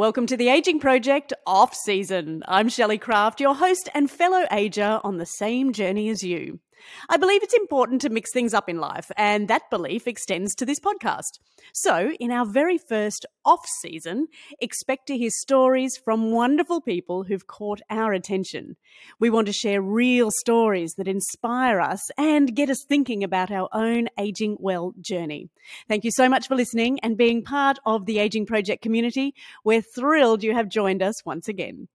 Welcome to the Aging Project off season. I'm Shelley Craft, your host and fellow ager on the same journey as you. I believe it's important to mix things up in life, and that belief extends to this podcast. So, in our very first off season, expect to hear stories from wonderful people who've caught our attention. We want to share real stories that inspire us and get us thinking about our own aging well journey. Thank you so much for listening and being part of the Aging Project community. We're thrilled you have joined us once again.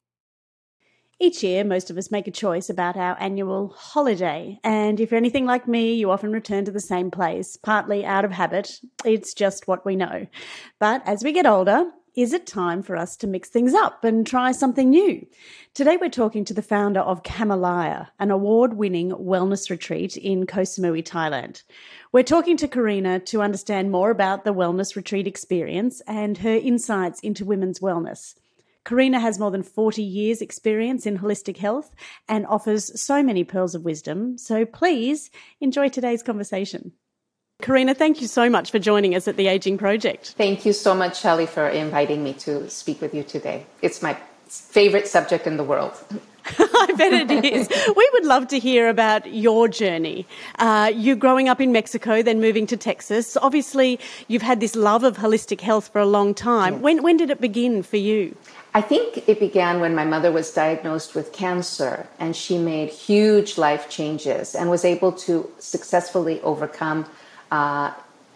Each year, most of us make a choice about our annual holiday. And if you're anything like me, you often return to the same place, partly out of habit. It's just what we know. But as we get older, is it time for us to mix things up and try something new? Today, we're talking to the founder of Kamalaya, an award winning wellness retreat in Koh Samui, Thailand. We're talking to Karina to understand more about the wellness retreat experience and her insights into women's wellness. Karina has more than 40 years' experience in holistic health and offers so many pearls of wisdom. So please enjoy today's conversation. Karina, thank you so much for joining us at the Aging Project. Thank you so much, Shelley, for inviting me to speak with you today. It's my favorite subject in the world. I bet it is. We would love to hear about your journey. Uh, you growing up in Mexico, then moving to Texas. Obviously, you've had this love of holistic health for a long time. Yes. When, when did it begin for you? I think it began when my mother was diagnosed with cancer and she made huge life changes and was able to successfully overcome, uh,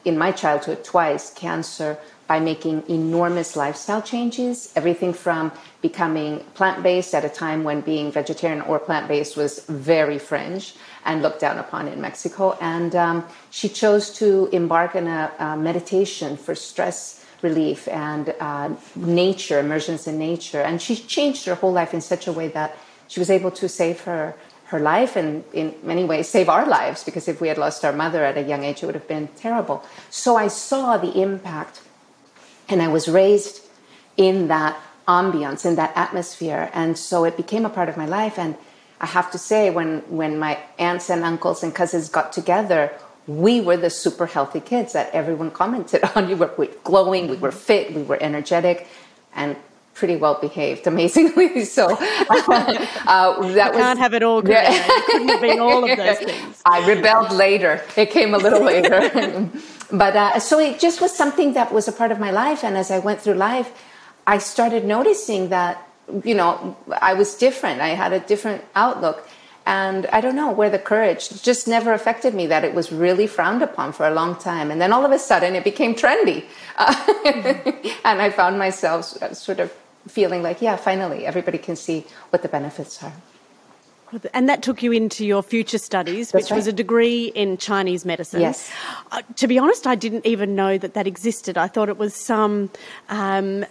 in my childhood, twice cancer by making enormous lifestyle changes. Everything from becoming plant based at a time when being vegetarian or plant based was very fringe and looked down upon in Mexico. And um, she chose to embark on a, a meditation for stress relief and uh, nature, immersions in nature. And she changed her whole life in such a way that she was able to save her her life and in many ways save our lives because if we had lost our mother at a young age it would have been terrible so i saw the impact and i was raised in that ambiance in that atmosphere. And so it became a part of my life. And i have to say when when my aunts and uncles and cousins got together we were the super healthy kids that everyone commented on. We were, glowing, we were mm-hmm. fit, we were energetic, and pretty well behaved, amazingly. So uh, that was, can't have it all. Yeah. couldn't have been all of those things. I rebelled later. It came a little later, but uh, so it just was something that was a part of my life. And as I went through life, I started noticing that you know I was different. I had a different outlook and I don't know where the courage just never affected me that it was really frowned upon for a long time. And then all of a sudden it became trendy. Uh, and I found myself sort of feeling like, yeah, finally everybody can see what the benefits are. And that took you into your future studies, That's which right. was a degree in Chinese medicine. Yes. Uh, to be honest, I didn't even know that that existed. I thought it was some um,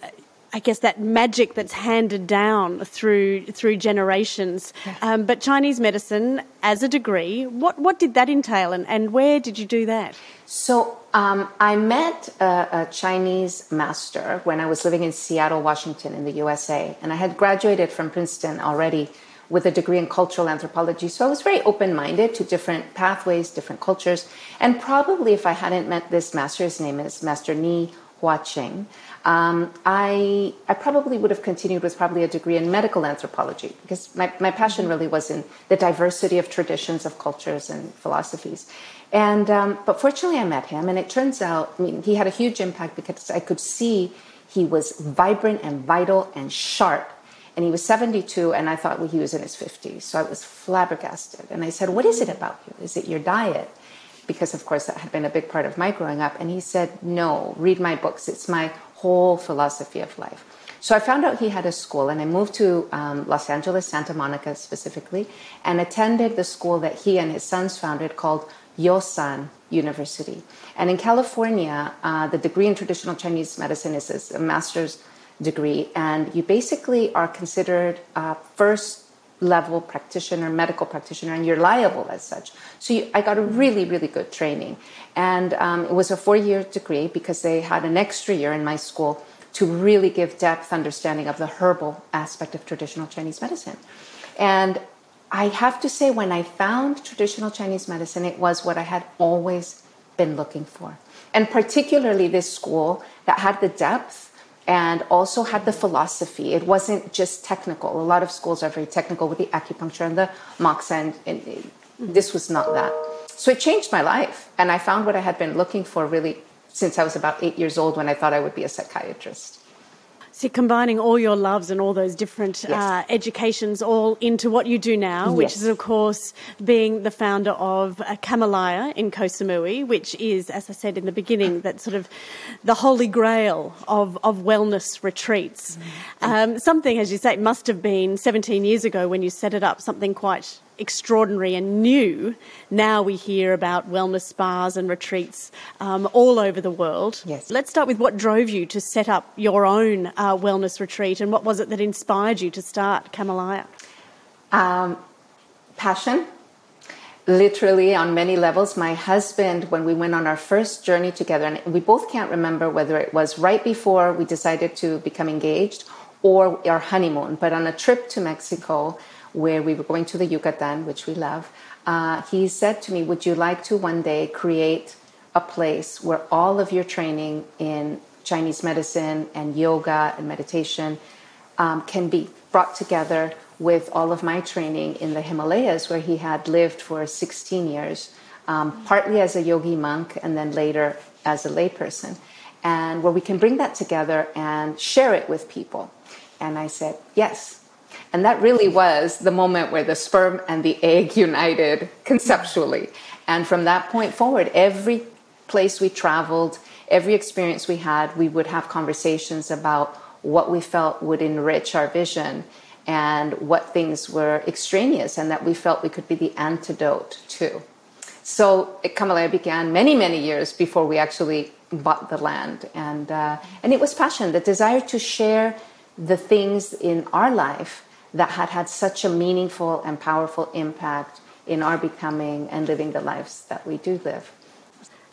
I guess that magic that's handed down through through generations. Um, but Chinese medicine as a degree, what what did that entail, and, and where did you do that? So um, I met a, a, Chinese master when I was living in Seattle, Washington, in the USA, and I had graduated from Princeton already with a degree in cultural anthropology. So I was very open minded to different pathways, different cultures, and probably if I hadn't met this master, his name is Master Ni Hua Ching um, I, I probably would have continued with probably a degree in medical anthropology because my, my passion really was in the diversity of traditions, of cultures, and philosophies. And um, but fortunately, I met him, and it turns out I mean, he had a huge impact because I could see he was vibrant and vital and sharp. And he was 72, and I thought well, he was in his 50s. So I was flabbergasted. And I said, What is it about you? Is it your diet? Because, of course, that had been a big part of my growing up. And he said, No, read my books. It's my whole philosophy of life. So I found out he had a school, and I moved to um, Los Angeles, Santa Monica specifically, and attended the school that he and his sons founded called Yosan University. And in California, uh, the degree in traditional Chinese medicine is a master's degree, and you basically are considered first level practitioner, medical practitioner, and you're liable as such. So you, I got a really, really good training. And um, it was a four year degree because they had an extra year in my school to really give depth understanding of the herbal aspect of traditional Chinese medicine. And I have to say, when I found traditional Chinese medicine, it was what I had always been looking for. And particularly this school that had the depth and also had the philosophy. It wasn't just technical. A lot of schools are very technical with the acupuncture and the moxa, and, and this was not that. So it changed my life, and I found what I had been looking for really since I was about eight years old when I thought I would be a psychiatrist. See, combining all your loves and all those different yes. uh, educations all into what you do now, yes. which is, of course, being the founder of uh, Kamalaya in Koh Samui, which is, as I said in the beginning, that sort of the holy grail of, of wellness retreats. Mm-hmm. Um, something, as you say, must have been 17 years ago when you set it up, something quite extraordinary and new. Now we hear about wellness spas and retreats um, all over the world. Yes. Let's start with what drove you to set up your own uh, wellness retreat and what was it that inspired you to start Kamalaya? Um, passion. Literally, on many levels, my husband, when we went on our first journey together, and we both can't remember whether it was right before we decided to become engaged or our honeymoon, but on a trip to Mexico, where we were going to the Yucatan, which we love, uh, he said to me, Would you like to one day create a place where all of your training in Chinese medicine and yoga and meditation um, can be brought together with all of my training in the Himalayas, where he had lived for 16 years, um, partly as a yogi monk and then later as a layperson, and where we can bring that together and share it with people. And I said, Yes, and that really was the moment where the sperm and the egg united conceptually. And from that point forward, every place we traveled, every experience we had, we would have conversations about what we felt would enrich our vision and what things were extraneous and that we felt we could be the antidote to. So Kamalaya began many, many years before we actually bought the land. And, uh, and it was passion, the desire to share the things in our life that had had such a meaningful and powerful impact in our becoming and living the lives that we do live.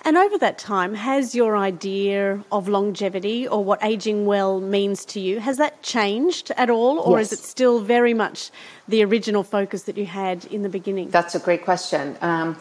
And over that time, has your idea of longevity or what aging well means to you, has that changed at all? Or yes. is it still very much the original focus that you had in the beginning? That's a great question. Um,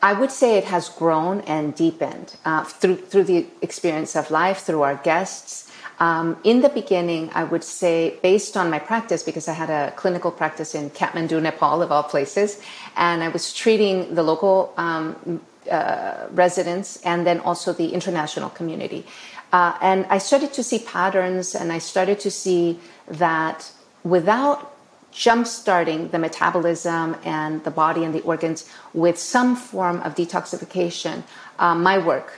I would say it has grown and deepened uh, through, through the experience of life, through our guests, um, in the beginning, I would say, based on my practice, because I had a clinical practice in Kathmandu, Nepal, of all places, and I was treating the local um, uh, residents and then also the international community. Uh, and I started to see patterns, and I started to see that without jump-starting the metabolism and the body and the organs with some form of detoxification, uh, my work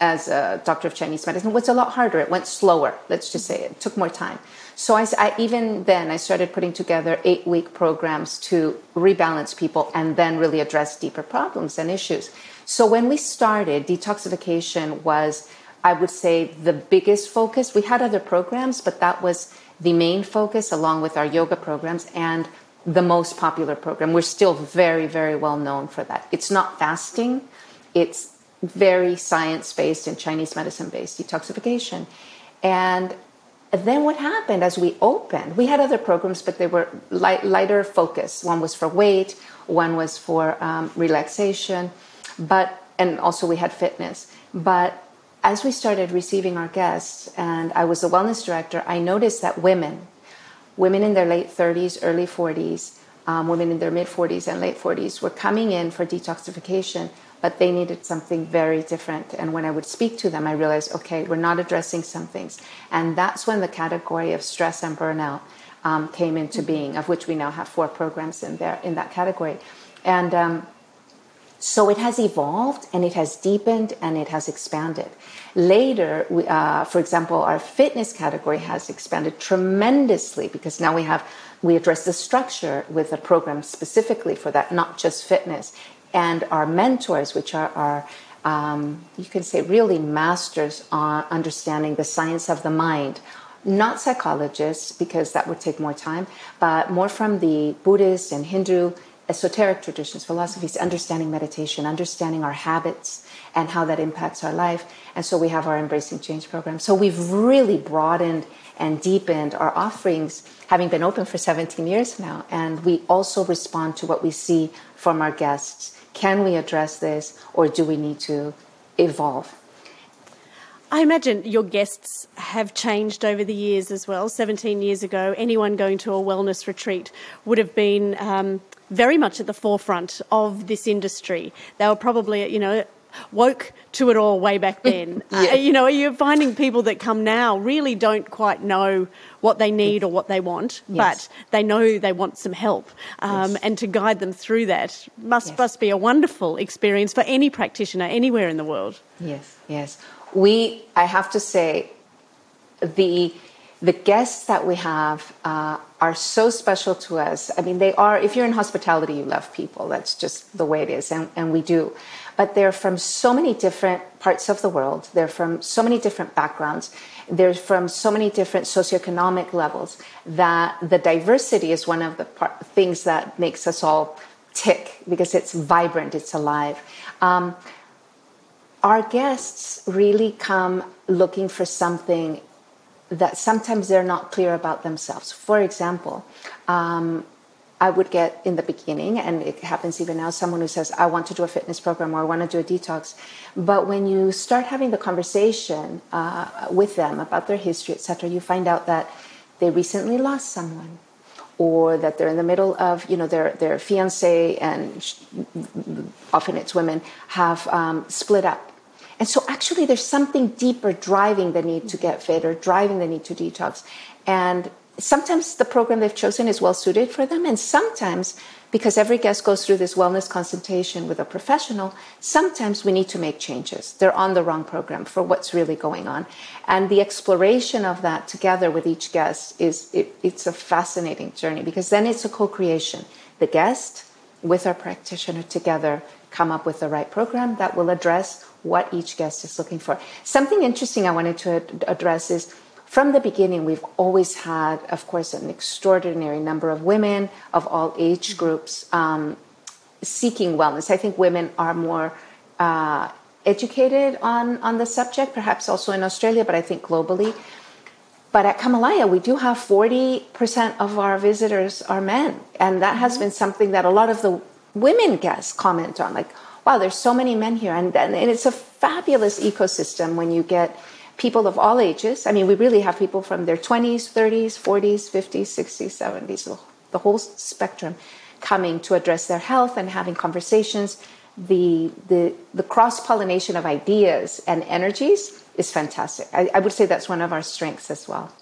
as a doctor of Chinese medicine was a lot harder. It went slower, let's just say. It took more time. So I, I, even then, I started putting together eight week programs to rebalance people and then really address deeper problems and issues. So when we started, detoxification was, I would say, the biggest focus. We had other programs, but that was the main focus along with our yoga programs and the most popular program. We're still very, very well known for that. It's not fasting, it's very science based and Chinese medicine based detoxification. And then what happened as we opened, we had other programs, but they were light, lighter focus. One was for weight, one was for um, relaxation, but and also we had fitness. But as we started receiving our guests, and I was the wellness director, I noticed that women, women in their late 30s, early 40s, um, women in their mid 40s and late 40s, were coming in for detoxification but they needed something very different. And when I would speak to them, I realized, okay, we're not addressing some things. And that's when the category of stress and burnout um, came into mm-hmm. being, of which we now have four programs in there in that category. And um, so it has evolved and it has deepened and it has expanded. Later, we, uh, for example, our fitness category has expanded tremendously because now we have we address the structure with a program specifically for that, not just fitness and our mentors, which are our um, you can say really masters on understanding the science of the mind. Not psychologists because that would take more time but more from the buddhist and hindu esoteric traditions philosophies understanding meditation understanding our habits and how that impacts our life. And so we have our embracing change program. So we've really broadened and deepened our offerings having been open for 17 years now. And we also respond to what we see from our guests can we address this or do we need to evolve? I imagine your guests have changed over the years as well. 17 years ago, anyone going to a wellness retreat would have been um, very much at the forefront of this industry. They were probably, you know, woke to it all way back then. yeah. uh, you know, you're finding people that come now really don't quite know what they need or what they want, yes. but they know they want some help. Um, yes. And to guide them through that must, yes. must be a wonderful experience for any practitioner anywhere in the world. Yes, yes. We, I have to say, the the guests that we have uh, are so special to us. I mean, they are, if you're in hospitality, you love people. That's just the way it is, and, and we do. But they're from so many different parts of the world. They're from so many different backgrounds. They're from so many different socioeconomic levels that the diversity is one of the things that makes us all tick because it's vibrant, it's alive. Um, our guests really come looking for something that sometimes they're not clear about themselves. For example, um, I would get in the beginning, and it happens even now, someone who says, I want to do a fitness program or I want to do a detox. But when you start having the conversation uh, with them about their history, etc., you find out that they recently lost someone or that they're in the middle of, you know, their, their fiance and often it's women have um, split up and so actually there's something deeper driving the need to get fit or driving the need to detox. And sometimes the program they've chosen is well suited for them. And sometimes, because every guest goes through this wellness consultation with a professional, sometimes we need to make changes. They're on the wrong program for what's really going on. And the exploration of that together with each guest is it, it's a fascinating journey because then it's a co-creation. The guest with our practitioner together come up with the right program that will address what each guest is looking for. Something interesting I wanted to address is from the beginning, we've always had, of course, an extraordinary number of women of all age groups um, seeking wellness. I think women are more uh, educated on, on the subject, perhaps also in Australia, but I think globally. But at Kamalaya, we do have 40% of our visitors are men. And that has mm-hmm. been something that a lot of the women guests comment on. Like, wow, there's so many men here. And, and it's a fabulous ecosystem when you get people of all ages. I mean, we really have people from their 20s, 30s, 40s, 50s, 60s, 70s, the whole spectrum coming to address their health and having conversations. The, the, the cross pollination of ideas and energies is fantastic. I, I would say that's one of our strengths as well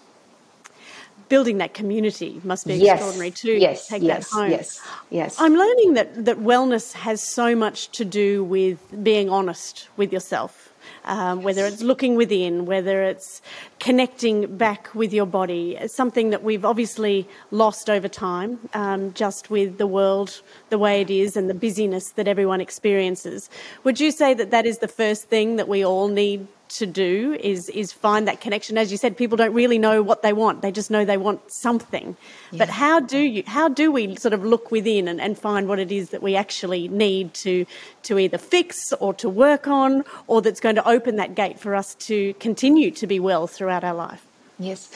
building that community must be yes. extraordinary too. Yes, take yes, that home. yes, yes. I'm learning that, that wellness has so much to do with being honest with yourself. Um, whether it's looking within, whether it's connecting back with your body, something that we've obviously lost over time, um, just with the world the way it is and the busyness that everyone experiences. Would you say that that is the first thing that we all need to do is is find that connection. As you said, people don't really know what they want; they just know they want something. Yeah. But how do you how do we sort of look within and, and find what it is that we actually need to to either fix or to work on, or that's going to open that gate for us to continue to be well throughout our life? Yes,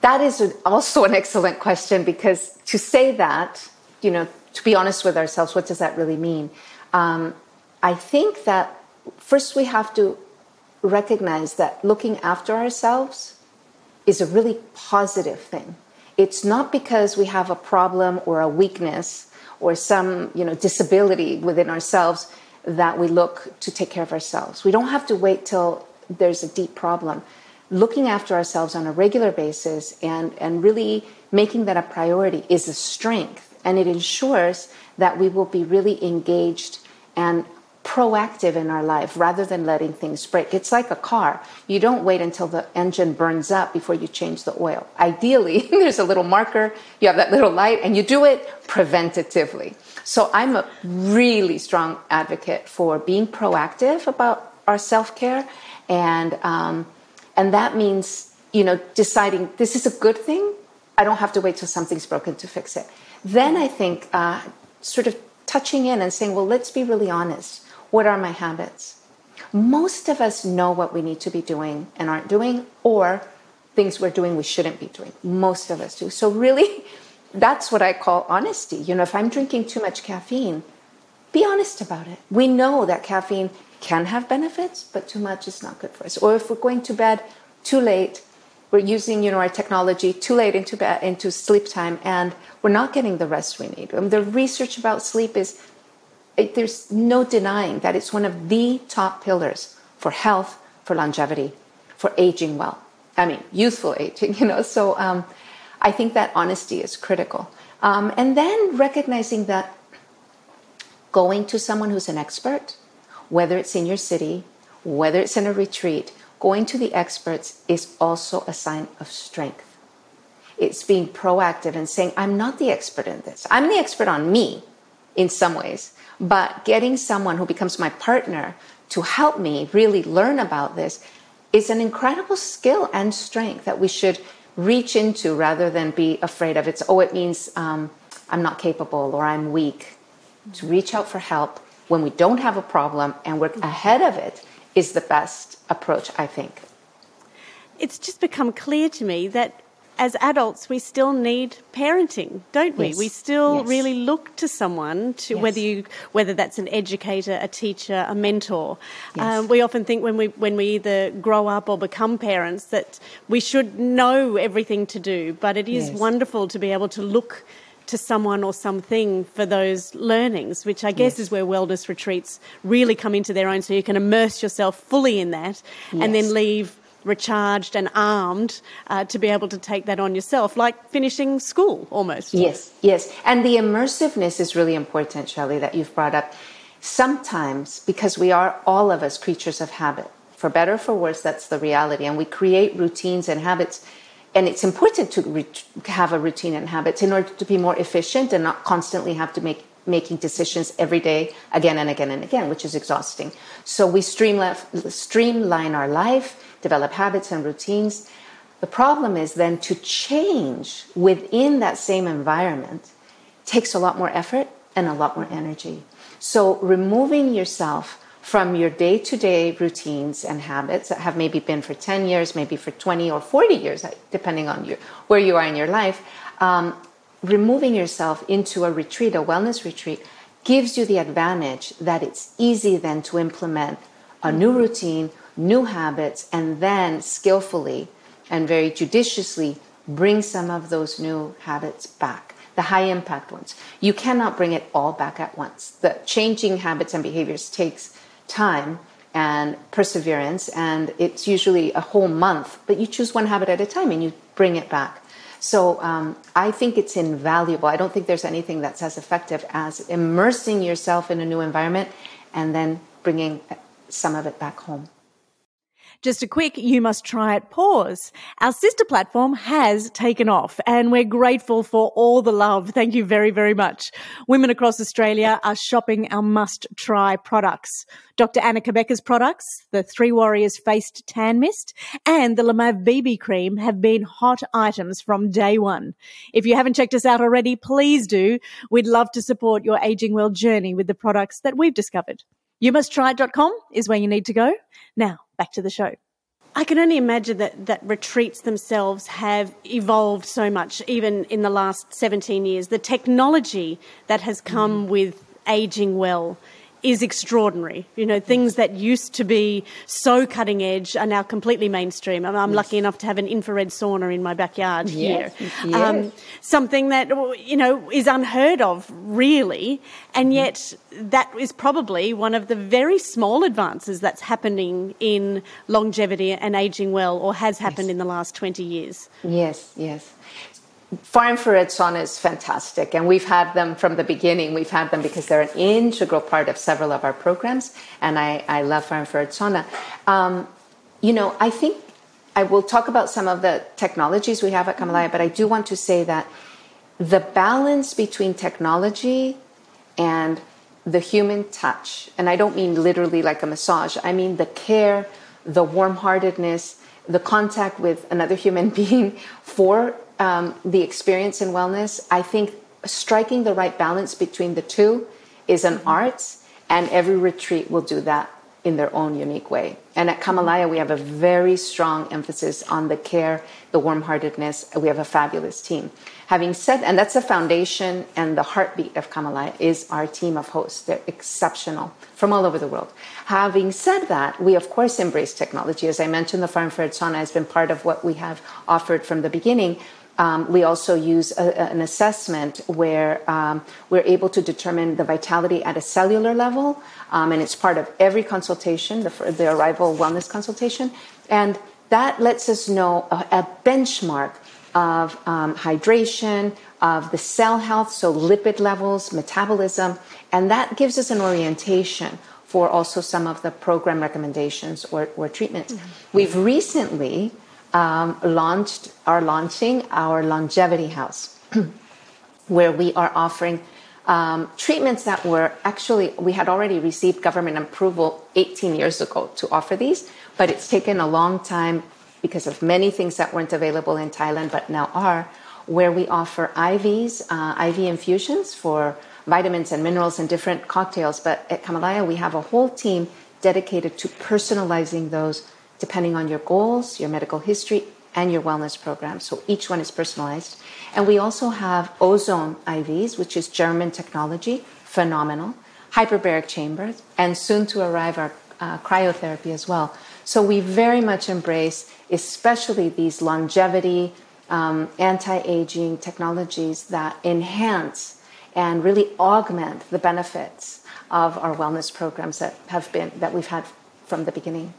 that is also an excellent question because to say that, you know, to be honest with ourselves, what does that really mean? Um, I think that first we have to recognize that looking after ourselves is a really positive thing. It's not because we have a problem or a weakness or some, you know, disability within ourselves that we look to take care of ourselves. We don't have to wait till there's a deep problem. Looking after ourselves on a regular basis and, and really making that a priority is a strength. And it ensures that we will be really engaged and proactive in our life rather than letting things break. It's like a car. You don't wait until the engine burns up before you change the oil. Ideally, there's a little marker, you have that little light, and you do it preventatively. So I'm a really strong advocate for being proactive about our self care, and um, and that means you know deciding this is a good thing. I don't have to wait till something's broken to fix it. Then I think uh, sort of touching in and saying, well, let's be really honest what are my habits? Most of us know what we need to be doing and aren't doing, or things we're doing we shouldn't be doing. Most of us do. So, really, that's what I call honesty. You know, if I'm drinking too much caffeine, be honest about it. We know that caffeine can have benefits, but too much is not good for us. Or if we're going to bed too late, we're using you know our technology too late into bed into sleep time, and we're not getting the rest we need. Um, the research about sleep is it, there's no denying that it's one of the top pillars for health, for longevity, for aging well. I mean, youthful aging, you know. So um, I think that honesty is critical. Um, and then recognizing that going to someone who's an expert, whether it's in your city, whether it's in a retreat, going to the experts is also a sign of strength. It's being proactive and saying, I'm not the expert in this. I'm the expert on me in some ways, but getting someone who becomes my partner to help me really learn about this is an incredible skill and strength that we should reach into rather than be afraid of. It's oh it means um, i'm not capable or i'm weak. To reach out for help when we don't have a problem and we're ahead of it is the best approach i think. It's just become clear to me that as adults, we still need parenting, don't we? Yes. We still yes. really look to someone to yes. whether you whether that's an educator, a teacher, a mentor. Um, we often think when we when we either grow up or become parents that we should know everything to do, but it is wonderful to be able to look to someone or something for those learnings, which I guess is where wellness retreats really come into their own. So you can immerse yourself fully in that and then leave recharged and armed uh, to be able to take that on yourself, like finishing school almost. Yes, yes. And the immersiveness is really important, Shelley, that you've brought up. Sometimes, because we are all of us creatures of habit, for better or for worse, that's the reality. And we create routines and habits. And it's important to re- have a routine and habits in order to be more efficient and not constantly have to make making decisions every day again and again and again, which is exhausting. So we streamline our life develop habits and routines. The problem is then to change within that same environment takes a lot more effort and a lot more energy. So removing yourself from your day-to-day routines and habits that have maybe been for 10 years, maybe for 20 or 40 years, depending on you, where you are in your life, um, removing yourself into a retreat, a wellness retreat, gives you the advantage that it's easy then to implement a new routine new habits, and then skillfully and very judiciously bring some of those new habits back, the high impact ones. You cannot bring it all back at once. The changing habits and behaviors takes time and perseverance, and it's usually a whole month, but you choose one habit at a time and you bring it back. So um, I think it's invaluable. I don't think there's anything that's as effective as immersing yourself in a new environment and then bringing some of it back home. Just a quick, you must try it pause. Our sister platform has taken off and we're grateful for all the love. Thank you very, very much. Women across Australia are shopping our must try products. Dr. Anna Cabeca's products, the Three Warriors Faced Tan Mist and the Lamav BB Cream have been hot items from day one. If you haven't checked us out already, please do. We'd love to support your aging well journey with the products that we've discovered. You must try.com is where you need to go. Now, back to the show. I can only imagine that, that retreats themselves have evolved so much, even in the last 17 years. The technology that has come mm. with aging well is extraordinary. You know, things that used to be so cutting edge are now completely mainstream. I'm, I'm yes. lucky enough to have an infrared sauna in my backyard yes. here. Yes. Um, something that, you know, is unheard of, really. And mm-hmm. yet, that is probably one of the very small advances that's happening in longevity and aging well, or has happened in the last 20 years. Yes, yes far infrared sauna is fantastic, and we've had them from the beginning. We've had them because they're an integral part of several of our programs, and I, I love far infrared sauna. Um, you know, I think I will talk about some of the technologies we have at Kamalaya, but I do want to say that the balance between technology and the human touch, and I don't mean literally like a massage, I mean the care, the warm heartedness, the contact with another human being for um, the experience in wellness, I think striking the right balance between the two is an mm-hmm. art, and every retreat will do that in their own unique way. And at Kamalaya, we have a very strong emphasis on the care, the warm heartedness. We have a fabulous team. Having said, and that's the foundation and the heartbeat of Kamalaya is our team of hosts. They're exceptional from all over the world. Having said that, we of course embrace technology. As I mentioned, the far infrared sauna has been part of what we have offered from the beginning. Um, we also use a, an assessment where um, we're able to determine the vitality at a cellular level, um, and it's part of every consultation, the, the, arrival wellness consultation, and that lets us know a, a benchmark of um, hydration, of the cell health, so lipid levels, metabolism, and that gives us an orientation for also some of the program recommendations or, or treatments. Mm-hmm. We've recently um, launched are launching our longevity house, where we are offering um, treatments that were actually we had already received government approval 18 years ago to offer these, but it's taken a long time because of many things that weren't available in Thailand but now are. Where we offer IVs, uh, IV infusions for vitamins and minerals and different cocktails. But at Kamalaya, we have a whole team dedicated to personalizing those depending on your goals, your medical history, and your wellness program. So each one is personalized. And we also have ozone IVs, which is German technology, phenomenal, hyperbaric chambers, and soon to arrive our uh, cryotherapy as well. So we very much embrace, especially these longevity, um, anti aging technologies that enhance and really augment the benefits of our wellness programs that have been that we've had from the beginning.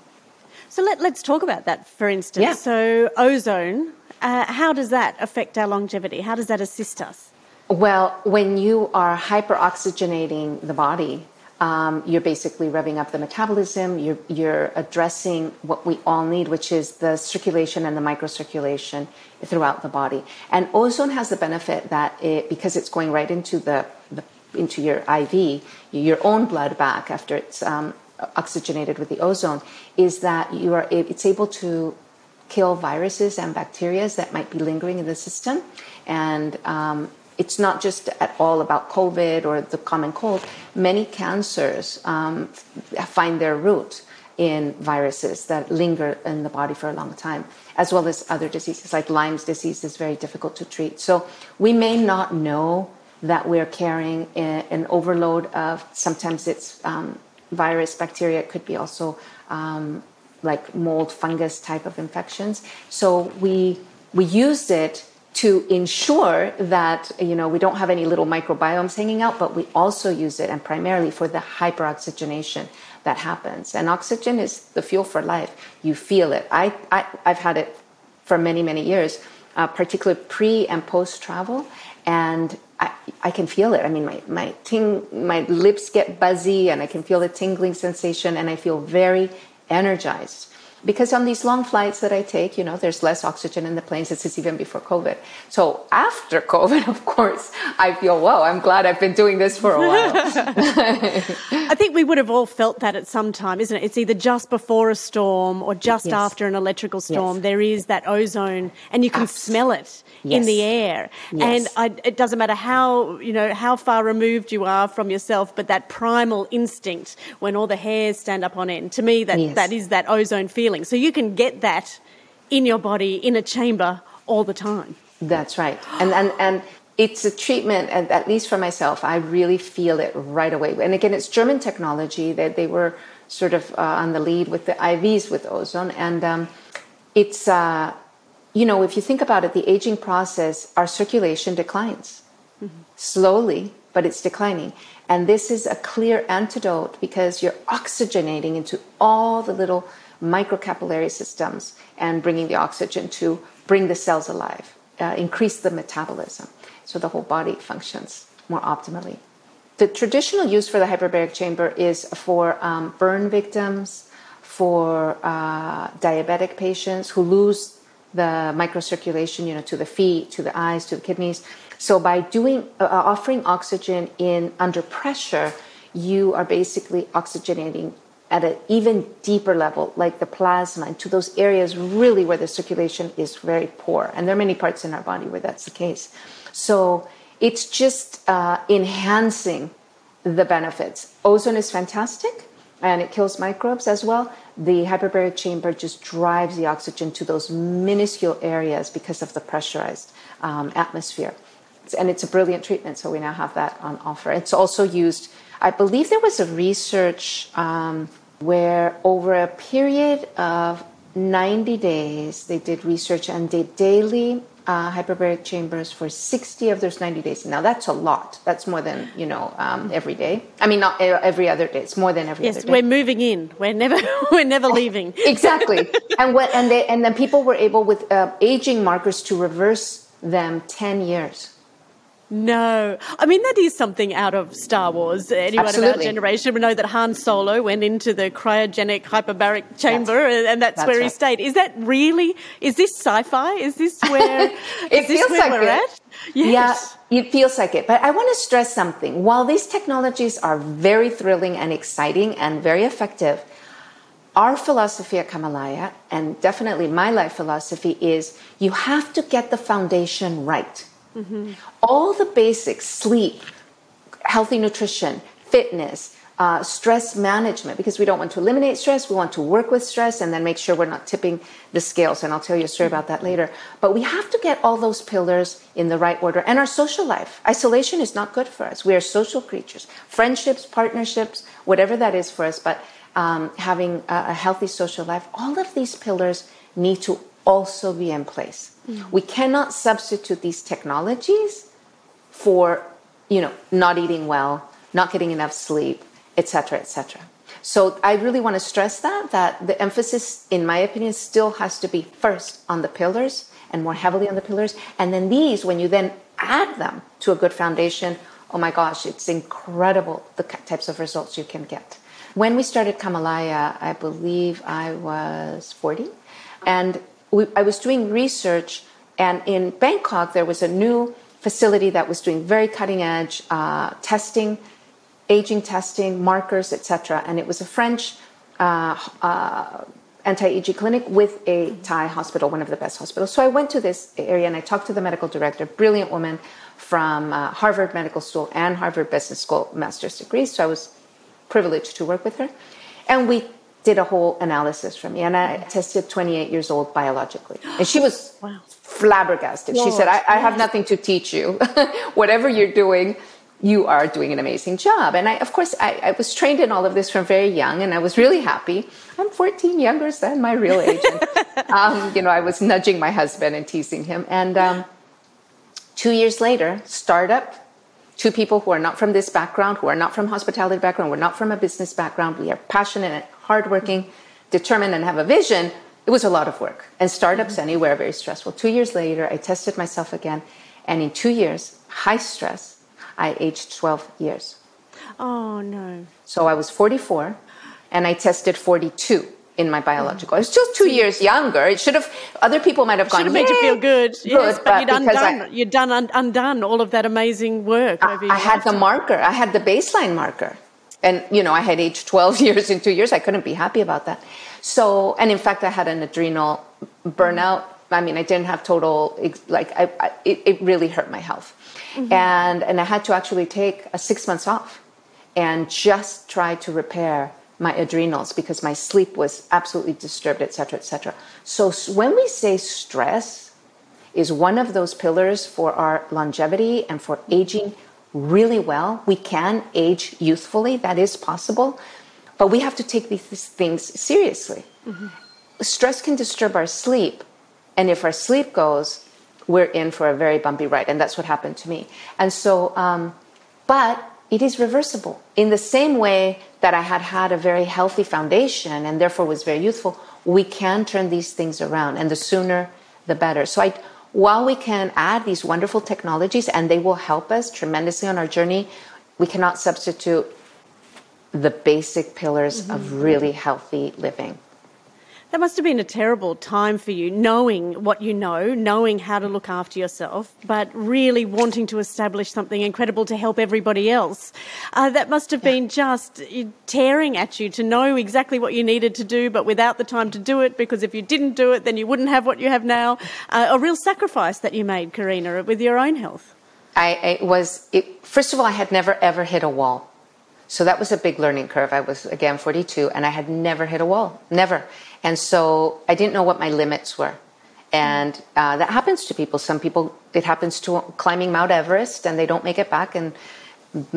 So let, us talk about that, for instance. Yeah. So, ozone, uh, how does that affect our longevity? How does that assist us? Well, when you are hyperoxygenating the body, um, you're basically revving up the metabolism. You're, you're addressing what we all need, which is the circulation and the microcirculation throughout the body. And ozone has the benefit that it, because it's going right into the, the into your IV, your own blood back after it's um, oxygenated with the ozone is that you are it's able to kill viruses and bacteria that might be lingering in the system and um, it's not just at all about COVID or the common cold. Many cancers um, find their root in viruses that linger in the body for a long time, as well as other diseases like Lyme's disease is very difficult to treat. So we may not know that we're carrying an overload of sometimes it's um, virus, bacteria. It could be also um, like mold, fungus type of infections. So we we used it to ensure that you know we don't have any little microbiomes hanging out, but we also use it and primarily for the hyperoxygenation that happens. And oxygen is the fuel for life. You feel it. I, I I've had it for many many years, uh, particularly pre and post travel, and I, can feel it. I mean, my, my, ting, my lips get buzzy and I can feel the tingling sensation and I feel very energized because on these long flights that I take, you know, there's less oxygen in the planes. This is even before COVID. So after COVID, of course, I feel, whoa, I'm glad I've been doing this for a while. I think we would have all felt that at some time, isn't it? It's either just before a storm or just yes. after an electrical storm. Yes. There is that ozone and you can Absolutely. smell it yes. in the air. And I, it doesn't matter how, you know, how far removed you are from yourself, but that primal instinct when all the hairs stand up on end, to me, that, that is that ozone feeling feeling. So you can get that in your body in a chamber all the time. That's right. And and and it's a treatment, and at least for myself, I really feel it right away. And again, it's German technology that they were sort of uh, on the lead with the IVs with ozone, and um, it's uh, you know if you think about it, the aging process, our circulation declines mm-hmm. slowly, but it's declining. And this is a clear antidote because you're oxygenating into all the little microcapillary systems and bringing the oxygen to bring the cells alive, uh, increase the metabolism so the whole body functions more optimally. The traditional use for the hyperbaric chamber is for um, burn victims, for uh, diabetic patients who lose the microcirculation, you know, to the feet, to the eyes, to the kidneys. So by doing uh, offering oxygen in under pressure, you are basically oxygenating at an even deeper level, like the plasma, and to those areas really where the circulation is very poor. And there are many parts in our body where that's the case. So it's just uh, enhancing the benefits. Ozone is fantastic. and it kills microbes as well. The hyperbaric chamber just drives the oxygen to those minuscule areas because of the pressurized um, atmosphere. And it's a brilliant treatment, so we now have that on offer. It's also used, I believe there was a research um, where over a period of 90 days, they did research and did daily uh, hyperbaric chambers for 60 of those 90 days. Now that's a lot. That's more than you know um, every day. I mean, not every other day. It's more than every yes, other day. we're moving in. We're never we're never leaving. exactly. and what and they and then people were able with uh, aging markers to reverse them 10 years. No. I mean, that is something out of Star Wars. Anyone Absolutely. of our generation would know that Han Solo went into the cryogenic hyperbaric chamber that's, and that's, that's where right. he stayed. Is that really, is this sci fi? Is this where, it this feels where like we're it. at? Yes. Yeah, it feels like it. But I want to stress something. While these technologies are very thrilling and exciting and very effective, our philosophy at Kamalaya, and definitely my life philosophy, is you have to get the foundation right. Mm-hmm. All the basics sleep, healthy nutrition, fitness, uh, stress management, because we don't want to eliminate stress, we want to work with stress and then make sure we're not tipping the scales. And I'll tell you a story about that later. But we have to get all those pillars in the right order. And our social life. Isolation is not good for us. We are social creatures. Friendships, partnerships, whatever that is for us, but um, having a, a healthy social life, all of these pillars need to also be in place. Mm-hmm. We cannot substitute these technologies for, you know, not eating well, not getting enough sleep, etc., etc. So I really want to stress that that the emphasis, in my opinion, still has to be first on the pillars and more heavily on the pillars, and then these, when you then add them to a good foundation, oh my gosh, it's incredible the types of results you can get. When we started Kamalaya, I believe I was 40, and we, I was doing research, and in Bangkok, there was a new facility that was doing very cutting edge uh, testing, aging testing, markers, etc. And it was a French uh, uh, anti-aging clinic with a Thai hospital, one of the best hospitals. So I went to this area and I talked to the medical director, brilliant woman from uh, Harvard Medical School and Harvard Business School master's degrees. So I was privileged to work with her. And we did a whole analysis for me, and I tested 28 years old biologically. And she was wow. flabbergasted. She said, I, I, have nothing to teach you. Whatever you're doing, you are doing an amazing job. And I, of course, I, I, was trained in all of this from very young, and I was really happy. I'm 14 younger than my real age. And, um, you know, I was nudging my husband and teasing him. And um, two years later, startup, two people who are not from this background, who are not from hospitality background, we're not from a business background, we are passionate and hardworking, determined, and have a vision, it was a lot of work. And startups mm-hmm. anywhere very stressful. Two years later, I tested myself again, and in two years, high stress, I aged 12 years. Oh no. So I was 44, and I tested 42 in my biological. I was just two years younger. It should have. Other people might have gone. Should have made you feel good. good yes, but, but you'd undone. I, you'd done un, undone all of that amazing work. I, I had the marker. I had the baseline marker, and you know I had aged 12 years in two years. I couldn't be happy about that. So, and in fact, I had an adrenal burnout. I mean, I didn't have total like I, I it, it, really hurt my health, mm-hmm. and and I had to actually take a six months off and just try to repair my adrenals because my sleep was absolutely disturbed, et cetera, et cetera. So when we say stress is one of those pillars for our longevity and for aging really well, we can age youthfully. That is possible. But we have to take these things seriously. Mm-hmm. Stress can disturb our sleep. And if our sleep goes, we're in for a very bumpy ride. And that's what happened to me. And so, um, but it is reversible. In the same way that I had had a very healthy foundation and therefore was very youthful, we can turn these things around, and the sooner the better. So, I, while we can add these wonderful technologies and they will help us tremendously on our journey, we cannot substitute the basic pillars mm-hmm. of really healthy living. That must have been a terrible time for you, knowing what you know, knowing how to look after yourself, but really wanting to establish something incredible to help everybody else. Uh, that must have been just tearing at you to know exactly what you needed to do, but without the time to do it, because if you didn't do it, then you wouldn't have what you have now. Uh, a real sacrifice that you made, Karina, with your own health. I, was, it, first of all, I had never ever hit a wall. So that was a big learning curve. I was, again, 42, and I had never hit a wall, never. And so I didn't know what my limits were. And uh, that happens to people. Some people, it happens to climbing Mount Everest and they don't make it back. And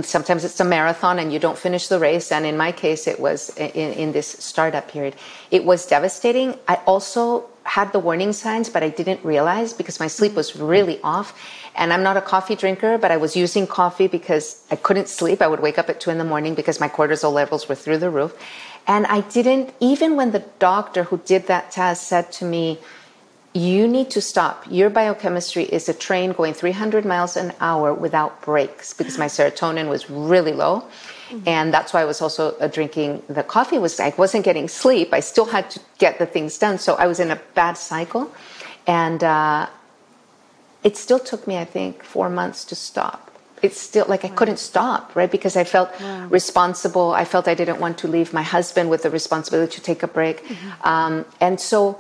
sometimes it's a marathon and you don't finish the race. And in my case, it was in, in this startup period. It was devastating. I also had the warning signs, but I didn't realize because my sleep was really off. And I'm not a coffee drinker, but I was using coffee because I couldn't sleep. I would wake up at two in the morning because my cortisol levels were through the roof. And I didn't, even when the doctor who did that test said to me, you need to stop. Your biochemistry is a train going 300 miles an hour without brakes because my serotonin was really low. Mm-hmm. And that's why I was also uh, drinking the coffee was I wasn't getting sleep. I still had to get the things done. So I was in a bad cycle. And uh, it still took me, I think, four months to stop. It's still like I couldn't stop, right? Because I felt wow. responsible. I felt I didn't want to leave my husband with the responsibility to take a break. Mm-hmm. Um, and so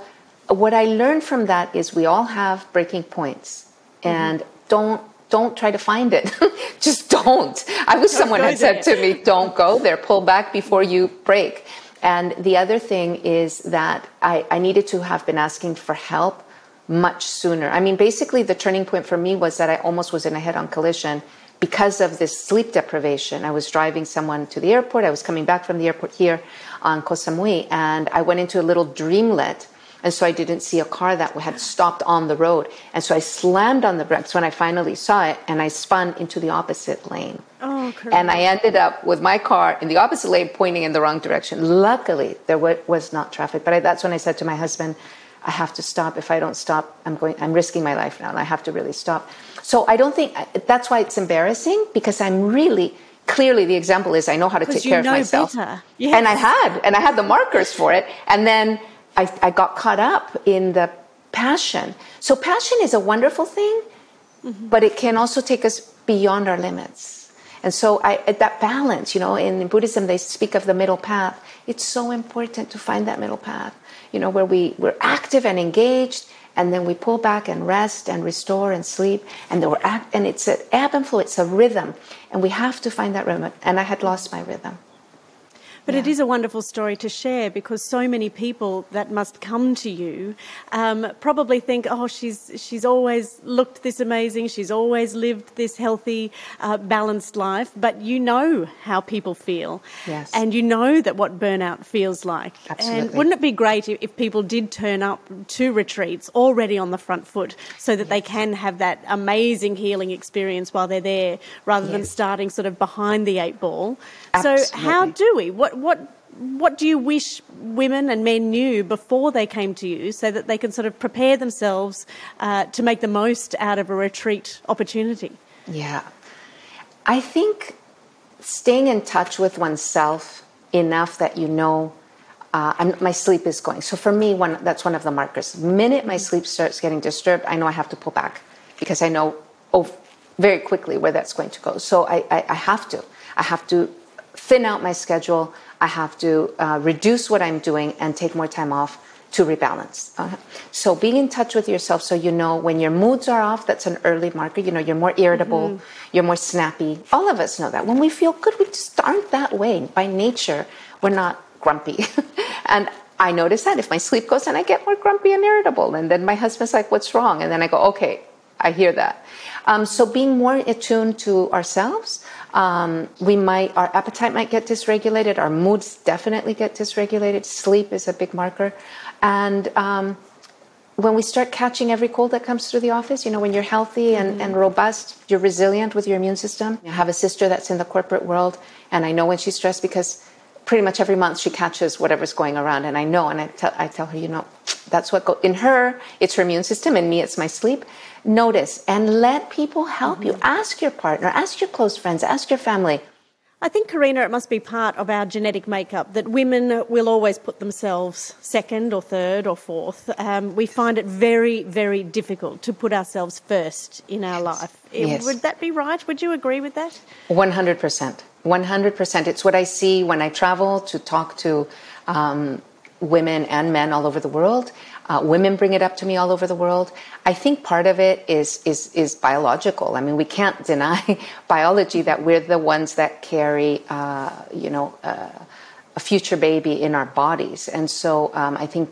what I learned from that is we all have breaking points, mm-hmm. and don't don't try to find it. Just don't. I wish someone had said to me, "Don't go there. Pull back before you break." And the other thing is that I, I needed to have been asking for help much sooner. I mean, basically, the turning point for me was that I almost was in a head-on collision because of this sleep deprivation. I was driving someone to the airport. I was coming back from the airport here on Koh Samui, and I went into a little dreamlet and so I didn't see a car that had stopped on the road. And so I slammed on the brakes when I finally saw it and I spun into the opposite lane. Oh, and I ended up with my car in the opposite lane pointing in the wrong direction. Luckily, there was not traffic. But I, that's when I said to my husband, I have to stop. If I don't stop, I'm going, I'm risking my life now and I have to really stop. So I don't think that's why it's embarrassing because I'm really clearly the example is I know how to take care of myself. Yes. And I had, and I had the markers for it. And then I, I got caught up in the passion. So passion is a wonderful thing, mm-hmm. but it can also take us beyond our limits. And so I, that balance, you know, in Buddhism they speak of the middle path. It's so important to find that middle path, you know, where we, we're active and engaged, and then we pull back and rest and restore and sleep, and we're act, and it's an ebb and flow, it's a rhythm, and we have to find that rhythm. And I had lost my rhythm. But yeah. it is a wonderful story to share because so many people that must come to you um, probably think, oh, she's she's always looked this amazing, she's always lived this healthy, uh, balanced life. But you know how people feel, yes, and you know that what burnout feels like. Absolutely. And wouldn't it be great if, if people did turn up to retreats already on the front foot, so that yes. they can have that amazing healing experience while they're there, rather yes. than starting sort of behind the eight ball. Absolutely. So how do we? What what what do you wish women and men knew before they came to you so that they can sort of prepare themselves uh, to make the most out of a retreat opportunity? Yeah. I think staying in touch with oneself enough that you know uh, my sleep is going. So for me, one, that's one of the markers. The minute my sleep starts getting disturbed, I know I have to pull back because I know oh, very quickly where that's going to go. So I, I, I have to. I have to thin out my schedule. I have to uh, reduce what I'm doing and take more time off to rebalance. Uh, so being in touch with yourself so you know when your moods are off, that's an early marker. You know, you're more irritable, mm-hmm. you're more snappy. All of us know that. When we feel good, we just aren't that way. By nature, we're not grumpy. and I notice that if my sleep goes and I get more grumpy and irritable. And then my husband's like, what's wrong? And then I go, okay, I hear that. Um, so being more attuned to ourselves, um, we might our appetite might get dysregulated, our moods definitely get dysregulated. Sleep is a big marker, and um, when we start catching every cold that comes through the office, you know, when you're healthy and, mm-hmm. and robust, you're resilient with your immune system. I have a sister that's in the corporate world, and I know when she's stressed because pretty much every month she catches whatever's going around, and I know, and I tell, I tell her, you know, that's what go- in her it's her immune system, in me it's my sleep notice and let people help mm-hmm. you. Ask your partner, ask your close friends, ask your family. I think, Karina, it must be part of our genetic makeup that women will always put themselves second or third or fourth. Um, we find it very, very difficult to put ourselves first in our life. Yes. Would that be right? Would you agree with that? 100%. 100%. It's what I see when I travel to talk to um, women and men all over the world. Uh, women bring it up to me all over the world. I think part of it is is is biological. I mean, we can't deny biology that we're the ones that carry, uh, you know, uh, a future baby in our bodies, and so um, I think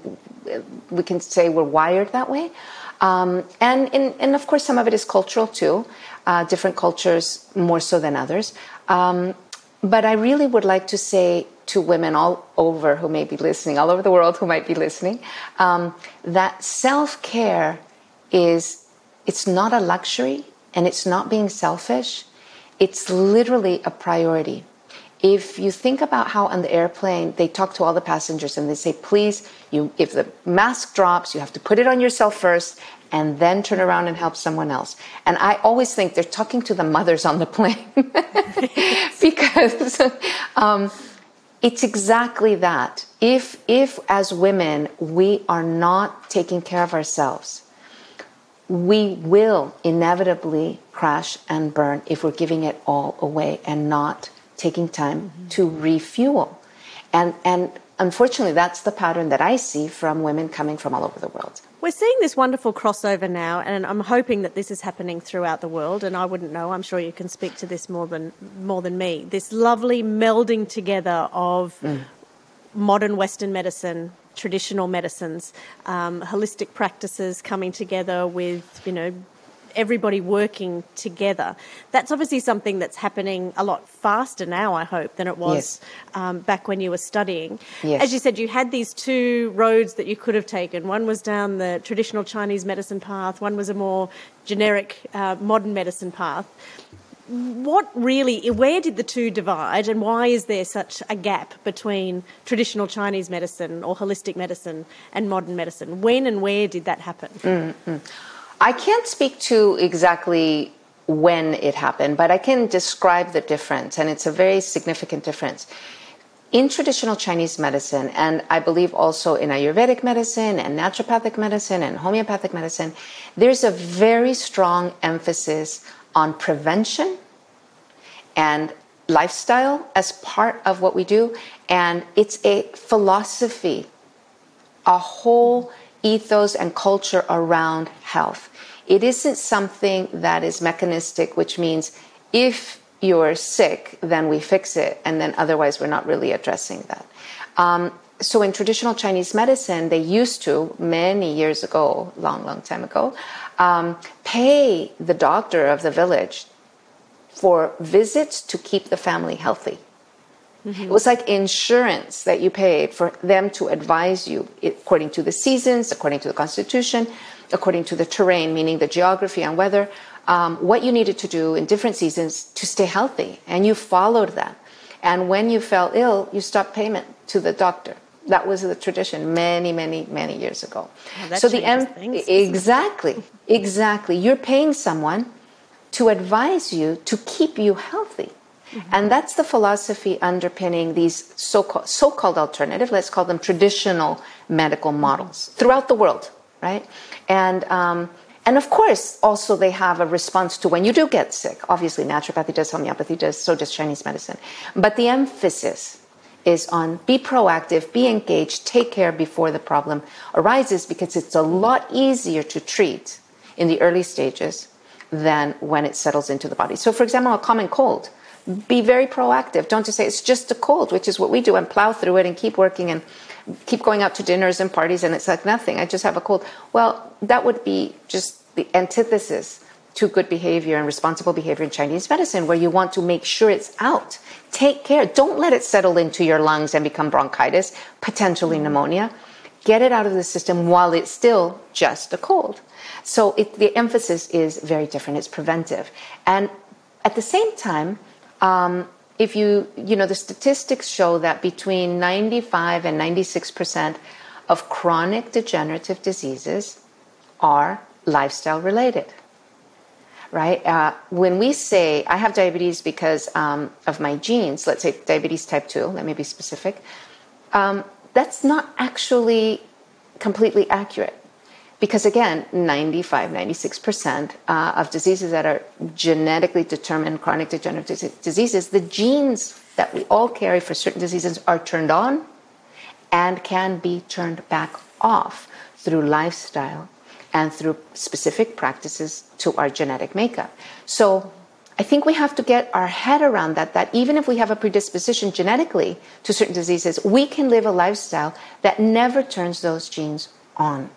we can say we're wired that way. Um, and, and, and of course, some of it is cultural too. Uh, different cultures more so than others. Um, but I really would like to say to women all over who may be listening, all over the world who might be listening, um, that self care is it's not a luxury and it's not being selfish. It's literally a priority. If you think about how on the airplane they talk to all the passengers and they say, please, you, if the mask drops, you have to put it on yourself first and then turn around and help someone else. And I always think they're talking to the mothers on the plane because um, it's exactly that. If, if as women we are not taking care of ourselves, we will inevitably crash and burn if we're giving it all away and not taking time mm-hmm. to refuel. And, and unfortunately, that's the pattern that I see from women coming from all over the world. We're seeing this wonderful crossover now, and I'm hoping that this is happening throughout the world. And I wouldn't know; I'm sure you can speak to this more than more than me. This lovely melding together of mm. modern Western medicine, traditional medicines, um, holistic practices coming together with you know everybody working together. That's obviously something that's happening a lot faster now, I hope, than it was yes. um, back when you were studying. Yes. As you said, you had these two roads that you could have taken. One was down the traditional Chinese medicine path, one was a more generic uh, modern medicine path. What really, where did the two divide, and why is there such a gap between traditional Chinese medicine or holistic medicine and modern medicine? When and where did that happen? Mm-hmm. I can't speak to exactly when it happened, but I can describe the difference, and it's a very significant difference. In traditional Chinese medicine, and I believe also in Ayurvedic medicine and naturopathic medicine and homeopathic medicine, there's a very strong emphasis on prevention and lifestyle as part of what we do. And it's a philosophy, a whole ethos and culture around health. It isn't something that is mechanistic, which means if you're sick, then we fix it, and then otherwise we're not really addressing that. Um, so in traditional Chinese medicine, they used to, many years ago, long, long time ago, um, pay the doctor of the village for visits to keep the family healthy. Mm-hmm. It was like insurance that you paid for them to advise you according to the seasons, according to the constitution, according to the terrain, meaning the geography and weather, um, what you needed to do in different seasons to stay healthy. And you followed that. And when you fell ill, you stopped payment to the doctor. That was the tradition many, many, many years ago. so the em- things, exactly, exactly. You're paying someone to advise you to keep you healthy. Mm-hmm. And that's the philosophy underpinning these so-called, so-called alternative, let's call them traditional medical models throughout the world, right? And, um, and of course, also they have a response to when you do get sick. Obviously, naturopathy does, homeopathy does, so does Chinese medicine. But the emphasis is on be proactive, be engaged, take care before the problem arises because it's a lot easier to treat in the early stages than when it settles into the body. So, for example, a common cold be very proactive. Don't just say it's just a cold, which is what we do, and plow through it and keep working and keep going out to dinners and parties, and it's like nothing. I just have a cold. Well, that would be just the antithesis to good behavior and responsible behavior in Chinese medicine, where you want to make sure it's out. Take care. Don't let it settle into your lungs and become bronchitis, potentially pneumonia. Get it out of the system while it's still just a cold. So it, the emphasis is very different. It's preventive. And at the same time, um, if you, you know, the statistics show that between 95 and 96 percent of chronic degenerative diseases are lifestyle related. Right? Uh, when we say I have diabetes because um, of my genes, let's say diabetes type 2, let me be specific, um, that's not actually completely accurate because again 95 96% uh, of diseases that are genetically determined chronic degenerative diseases the genes that we all carry for certain diseases are turned on and can be turned back off through lifestyle and through specific practices to our genetic makeup. So I think we have to get our head around that, that even if we have a predisposition genetically to certain diseases, we can live a lifestyle that never turns those genes on.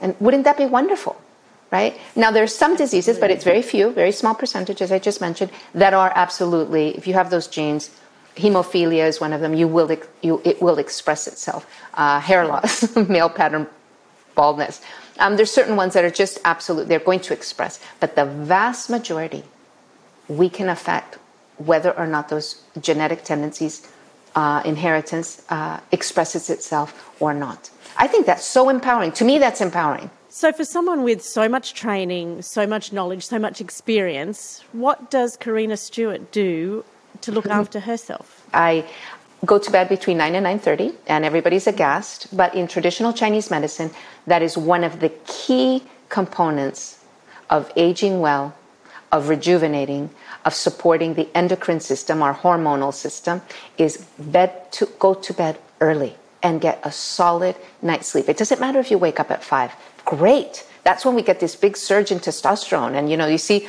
And wouldn't that be wonderful? Right? Now, there's some diseases, but it's very few, very small percentage, as I just mentioned, that are absolutely, if you have those genes, hemophilia is one of them, you will, you, it will express itself. Uh, hair loss, male pattern baldness. Um, there's certain ones that are just absolute, they're going to express. But the vast majority, we can affect whether or not those genetic tendencies, uh, inheritance, uh, expresses itself or not. I think that's so empowering. To me, that's empowering. So, for someone with so much training, so much knowledge, so much experience, what does Karina Stewart do to look mm-hmm. after herself? I go to bed between 9 and 9.30 and everybody's aghast but in traditional chinese medicine that is one of the key components of aging well of rejuvenating of supporting the endocrine system our hormonal system is bed to go to bed early and get a solid night's sleep. It doesn't matter if you wake up at five. Great. That's when we get this big surge in testosterone. And, you know, you see,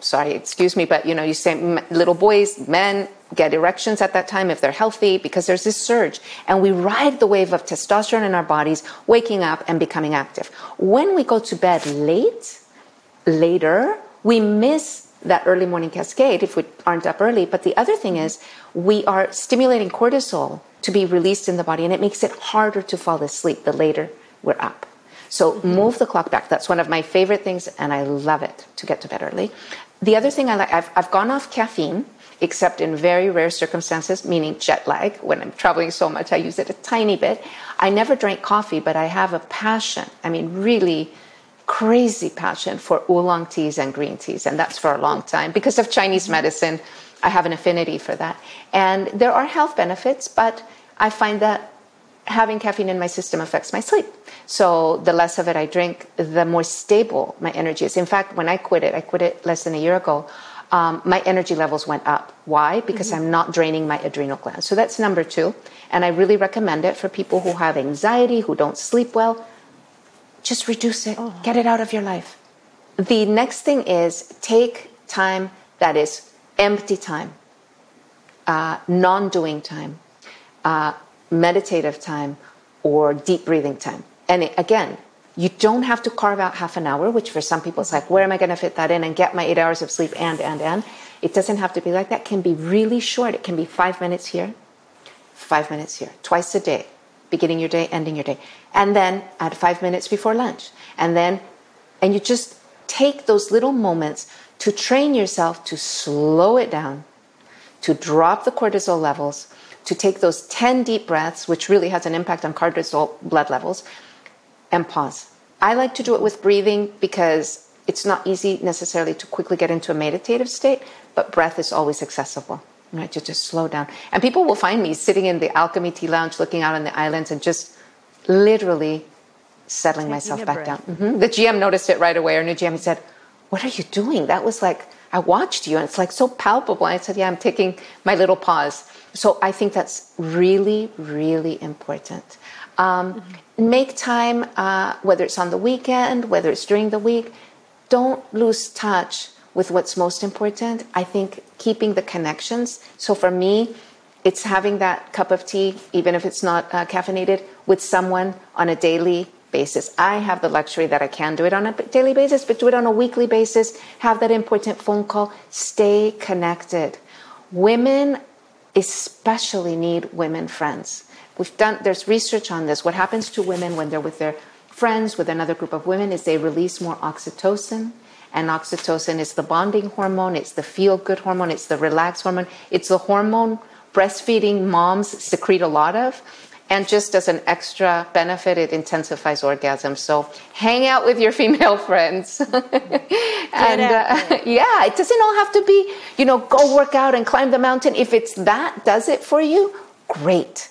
sorry, excuse me, but, you know, you say little boys, men get erections at that time if they're healthy because there's this surge. And we ride the wave of testosterone in our bodies, waking up and becoming active. When we go to bed late, later, we miss that early morning cascade if we aren't up early. But the other thing is, we are stimulating cortisol to be released in the body, and it makes it harder to fall asleep the later we're up. So mm-hmm. move the clock back. That's one of my favorite things, and I love it to get to bed early. The other thing I like, I've, I've gone off caffeine, except in very rare circumstances, meaning jet lag. When I'm traveling so much, I use it a tiny bit. I never drank coffee, but I have a passion. I mean, really crazy passion for oolong teas and green teas, and that's for a long time because of Chinese medicine. I have an affinity for that. And there are health benefits, but I find that having caffeine in my system affects my sleep. So the less of it I drink, the more stable my energy is. In fact, when I quit it, I quit it less than a year ago. Um, my energy levels went up. Why? Because mm-hmm. I'm not draining my adrenal glands. So that's number two. And I really recommend it for people who have anxiety, who don't sleep well. Just reduce it, oh. get it out of your life. The next thing is take time that is empty time, uh, non doing time uh, meditative time or deep breathing time. And it, again, you don't have to carve out half an hour, which for some people is like, where am I going to fit that in and get my eight hours of sleep and, and, and. It doesn't have to be like that. It can be really short. It can be five minutes here, five minutes here, twice a day, beginning your day, ending your day. And then add five minutes before lunch. And then, and you just take those little moments to train yourself to slow it down, to drop the cortisol levels, to take those 10 deep breaths, which really has an impact on cortisol blood levels, and pause. I like to do it with breathing because it's not easy necessarily to quickly get into a meditative state, but breath is always accessible. Right, to just slow down. And people will find me sitting in the Alchemy Tea Lounge looking out on the islands and just literally settling Taking myself back breath. down. Mm-hmm. The GM noticed it right away. Our new GM, he said, What are you doing? That was like, I watched you and it's like so palpable. I said, Yeah, I'm taking my little pause. So I think that's really, really important. Um, mm-hmm. Make time, uh, whether it's on the weekend, whether it's during the week. Don't lose touch with what's most important. I think keeping the connections. So for me, it's having that cup of tea, even if it's not uh, caffeinated, with someone on a daily basis. I have the luxury that I can do it on a daily basis, but do it on a weekly basis. Have that important phone call. Stay connected. Women especially need women friends. We've done, there's research on this. What happens to women when they're with their friends, with another group of women, is they release more oxytocin. And oxytocin is the bonding hormone, it's the feel good hormone, it's the relax hormone, it's the hormone breastfeeding moms secrete a lot of. And just as an extra benefit, it intensifies orgasm. So hang out with your female friends. and uh, yeah, it doesn't all have to be, you know, go work out and climb the mountain. If it's that does it for you, great.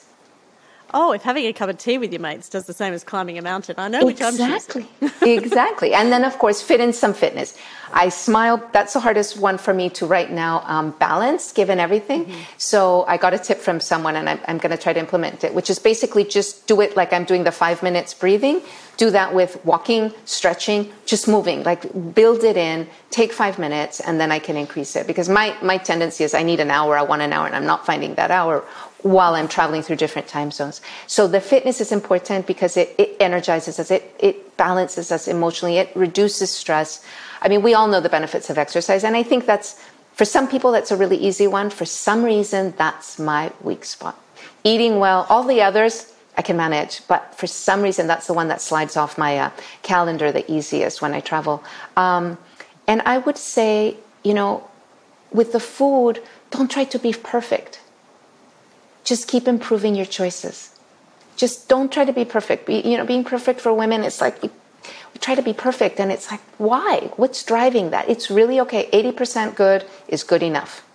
Oh, if having a cup of tea with your mates does the same as climbing a mountain, I know which exactly. I'm choosing. exactly. And then, of course, fit in some fitness. I smile. That's the hardest one for me to right now um, balance, given everything. Mm-hmm. So I got a tip from someone, and I'm, I'm going to try to implement it, which is basically just do it like I'm doing the five minutes breathing. Do that with walking, stretching, just moving. Like build it in. Take five minutes, and then I can increase it. Because my my tendency is I need an hour. I want an hour, and I'm not finding that hour while I'm traveling through different time zones. So the fitness is important because it, it energizes us, it, it balances us emotionally, it reduces stress. I mean, we all know the benefits of exercise, and I think that's for some people that's a really easy one. For some reason, that's my weak spot. Eating well, all the others I can manage, but for some reason, that's the one that slides off my uh, calendar the easiest when I travel. Um, and I would say, you know, with the food, don't try to be perfect just keep improving your choices. Just don't try to be perfect. Be, you know, being perfect for women, it's like we, we try to be perfect, and it's like, why? What's driving that? It's really okay. 80% good is good enough.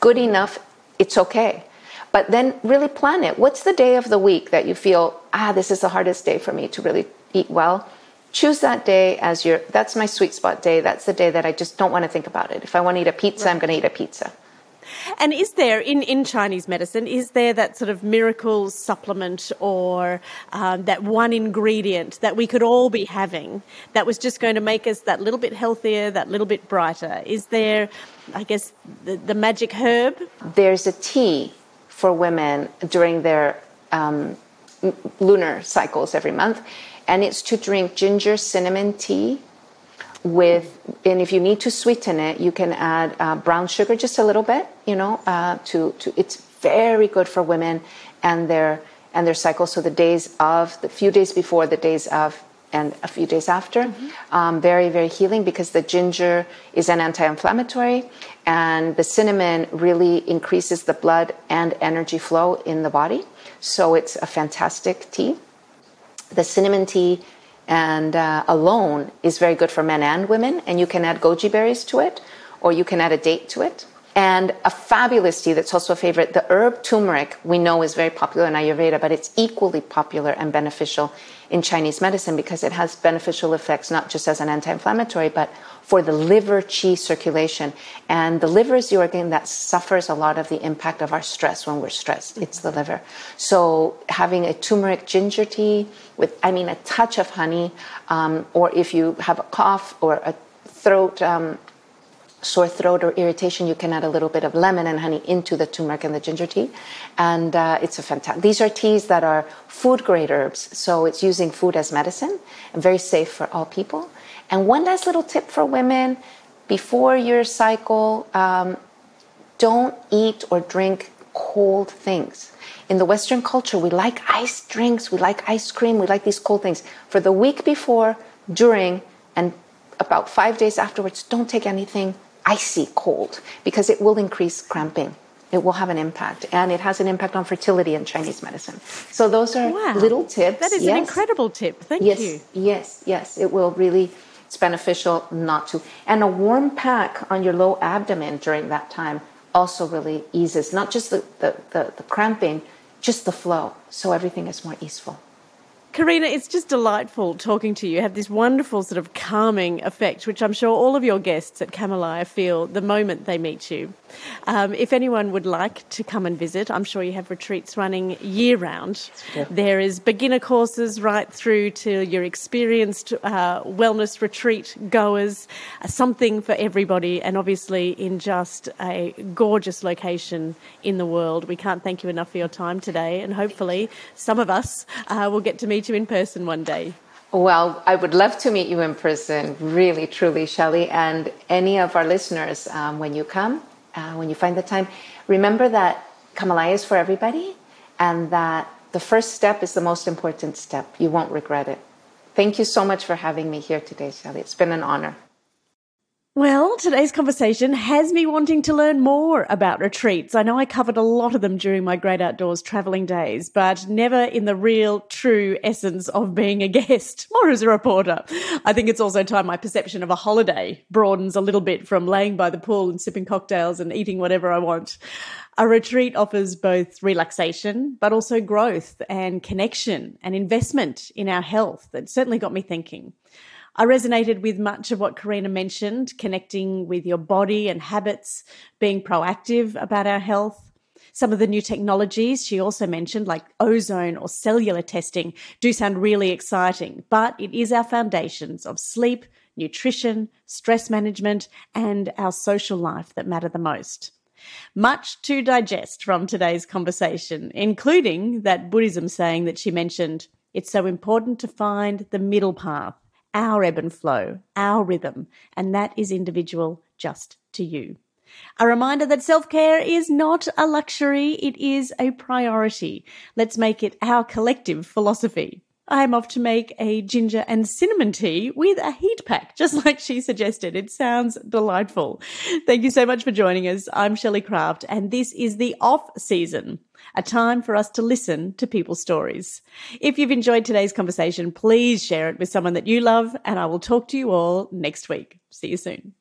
Good enough, it's okay. But then really plan it. What's the day of the week that you feel, ah, this is the hardest day for me to really eat well? Choose that day as your, that's my sweet spot day. That's the day that I just don't want to think about it. If I want to eat a pizza, right. I'm going to eat a pizza. And is there, in, in Chinese medicine, is there that sort of miracle supplement or um, that one ingredient that we could all be having that was just going to make us that little bit healthier, that little bit brighter? Is there, I guess, the, the magic herb? There's a tea for women during their um, lunar cycles every month, and it's to drink ginger cinnamon tea with and if you need to sweeten it you can add uh, brown sugar just a little bit you know uh, to, to it's very good for women and their and their cycle. So the days of the few days before the days of and a few days after mm-hmm. um, very very healing because the ginger is an anti-inflammatory and the cinnamon really increases the blood and energy flow in the body. So it's a fantastic tea. The cinnamon tea and uh, alone is very good for men and women. And you can add goji berries to it, or you can add a date to it. And a fabulous tea that's also a favorite, the herb turmeric, we know is very popular in Ayurveda, but it's equally popular and beneficial in Chinese medicine because it has beneficial effects not just as an anti inflammatory, but for the liver qi circulation. And the liver is the organ that suffers a lot of the impact of our stress when we're stressed. It's the liver. So having a turmeric ginger tea with, I mean, a touch of honey, um, or if you have a cough or a throat, um, sore throat or irritation, you can add a little bit of lemon and honey into the turmeric and the ginger tea. And uh, it's a fantastic, these are teas that are food grade herbs. So it's using food as medicine and very safe for all people. And one last little tip for women before your cycle um, don't eat or drink cold things. In the Western culture, we like iced drinks, we like ice cream, we like these cold things. For the week before, during, and about five days afterwards, don't take anything icy cold because it will increase cramping. It will have an impact, and it has an impact on fertility in Chinese medicine. So those are wow. little tips. That is yes. an incredible tip. Thank yes, you. Yes, yes, it will really it's beneficial not to. And a warm pack on your low abdomen during that time also really eases not just the, the, the, the cramping, just the flow. So everything is more easeful. Karina, it's just delightful talking to you. You have this wonderful sort of calming effect, which I'm sure all of your guests at Kamalaya feel the moment they meet you. Um, if anyone would like to come and visit, I'm sure you have retreats running year round. Yeah. There is beginner courses right through to your experienced uh, wellness retreat goers, uh, something for everybody, and obviously in just a gorgeous location in the world. We can't thank you enough for your time today, and hopefully some of us uh, will get to meet you in person one day. Well, I would love to meet you in person, really, truly, Shelley. And any of our listeners, um, when you come, uh, when you find the time, remember that Kamalaya is for everybody and that the first step is the most important step. You won't regret it. Thank you so much for having me here today, Shelley. It's been an honor. Well, today's conversation has me wanting to learn more about retreats. I know I covered a lot of them during my great outdoors traveling days, but never in the real, true essence of being a guest, more as a reporter. I think it's also time my perception of a holiday broadens a little bit from laying by the pool and sipping cocktails and eating whatever I want. A retreat offers both relaxation, but also growth and connection and investment in our health. It certainly got me thinking. I resonated with much of what Karina mentioned, connecting with your body and habits, being proactive about our health. Some of the new technologies she also mentioned, like ozone or cellular testing, do sound really exciting, but it is our foundations of sleep, nutrition, stress management, and our social life that matter the most. Much to digest from today's conversation, including that Buddhism saying that she mentioned it's so important to find the middle path, our ebb and flow, our rhythm, and that is individual just to you. A reminder that self care is not a luxury, it is a priority. Let's make it our collective philosophy. I'm off to make a ginger and cinnamon tea with a heat pack, just like she suggested. It sounds delightful. Thank you so much for joining us. I'm Shelley Craft, and this is the off season, a time for us to listen to people's stories. If you've enjoyed today's conversation, please share it with someone that you love, and I will talk to you all next week. See you soon.